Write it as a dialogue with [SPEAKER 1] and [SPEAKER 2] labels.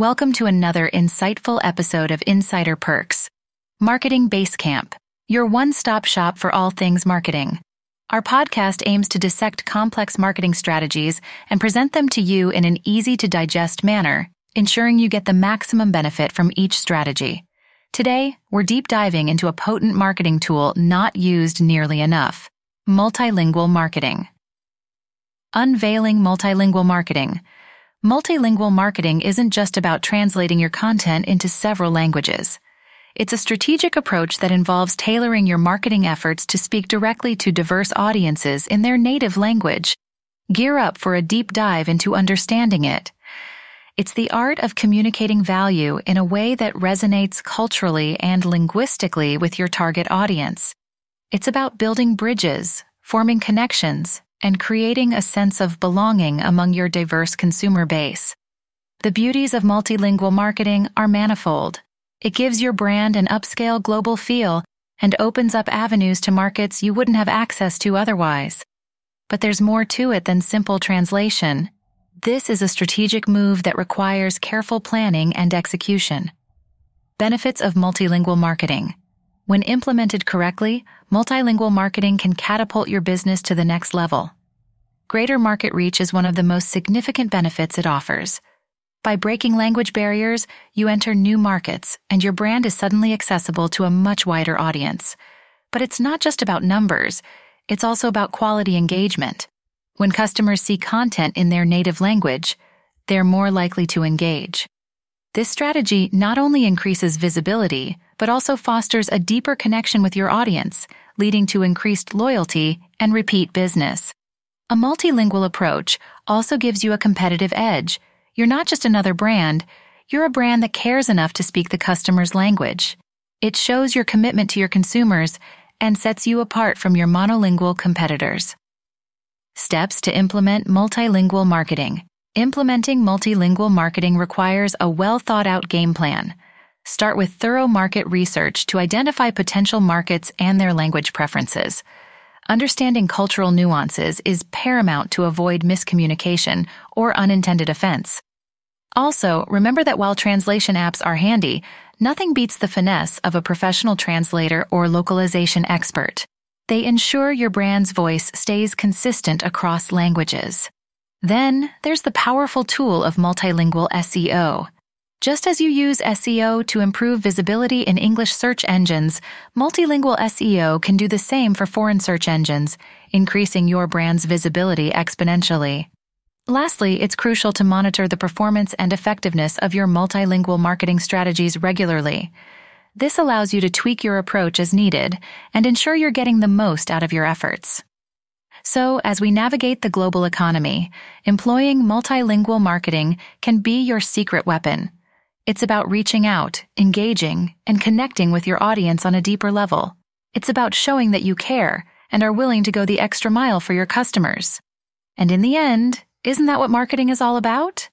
[SPEAKER 1] Welcome to another insightful episode of Insider Perks. Marketing Basecamp, your one stop shop for all things marketing. Our podcast aims to dissect complex marketing strategies and present them to you in an easy to digest manner, ensuring you get the maximum benefit from each strategy. Today, we're deep diving into a potent marketing tool not used nearly enough multilingual marketing. Unveiling multilingual marketing. Multilingual marketing isn't just about translating your content into several languages. It's a strategic approach that involves tailoring your marketing efforts to speak directly to diverse audiences in their native language. Gear up for a deep dive into understanding it. It's the art of communicating value in a way that resonates culturally and linguistically with your target audience. It's about building bridges, forming connections, and creating a sense of belonging among your diverse consumer base. The beauties of multilingual marketing are manifold. It gives your brand an upscale global feel and opens up avenues to markets you wouldn't have access to otherwise. But there's more to it than simple translation. This is a strategic move that requires careful planning and execution. Benefits of multilingual marketing. When implemented correctly, multilingual marketing can catapult your business to the next level. Greater market reach is one of the most significant benefits it offers. By breaking language barriers, you enter new markets and your brand is suddenly accessible to a much wider audience. But it's not just about numbers, it's also about quality engagement. When customers see content in their native language, they're more likely to engage. This strategy not only increases visibility, but also fosters a deeper connection with your audience, leading to increased loyalty and repeat business. A multilingual approach also gives you a competitive edge. You're not just another brand, you're a brand that cares enough to speak the customer's language. It shows your commitment to your consumers and sets you apart from your monolingual competitors. Steps to implement multilingual marketing. Implementing multilingual marketing requires a well thought out game plan. Start with thorough market research to identify potential markets and their language preferences. Understanding cultural nuances is paramount to avoid miscommunication or unintended offense. Also, remember that while translation apps are handy, nothing beats the finesse of a professional translator or localization expert. They ensure your brand's voice stays consistent across languages. Then, there's the powerful tool of multilingual SEO. Just as you use SEO to improve visibility in English search engines, multilingual SEO can do the same for foreign search engines, increasing your brand's visibility exponentially. Lastly, it's crucial to monitor the performance and effectiveness of your multilingual marketing strategies regularly. This allows you to tweak your approach as needed and ensure you're getting the most out of your efforts. So, as we navigate the global economy, employing multilingual marketing can be your secret weapon it's about reaching out, engaging, and connecting with your audience on a deeper level. It's about showing that you care and are willing to go the extra mile for your customers. And in the end, isn't that what marketing is all about?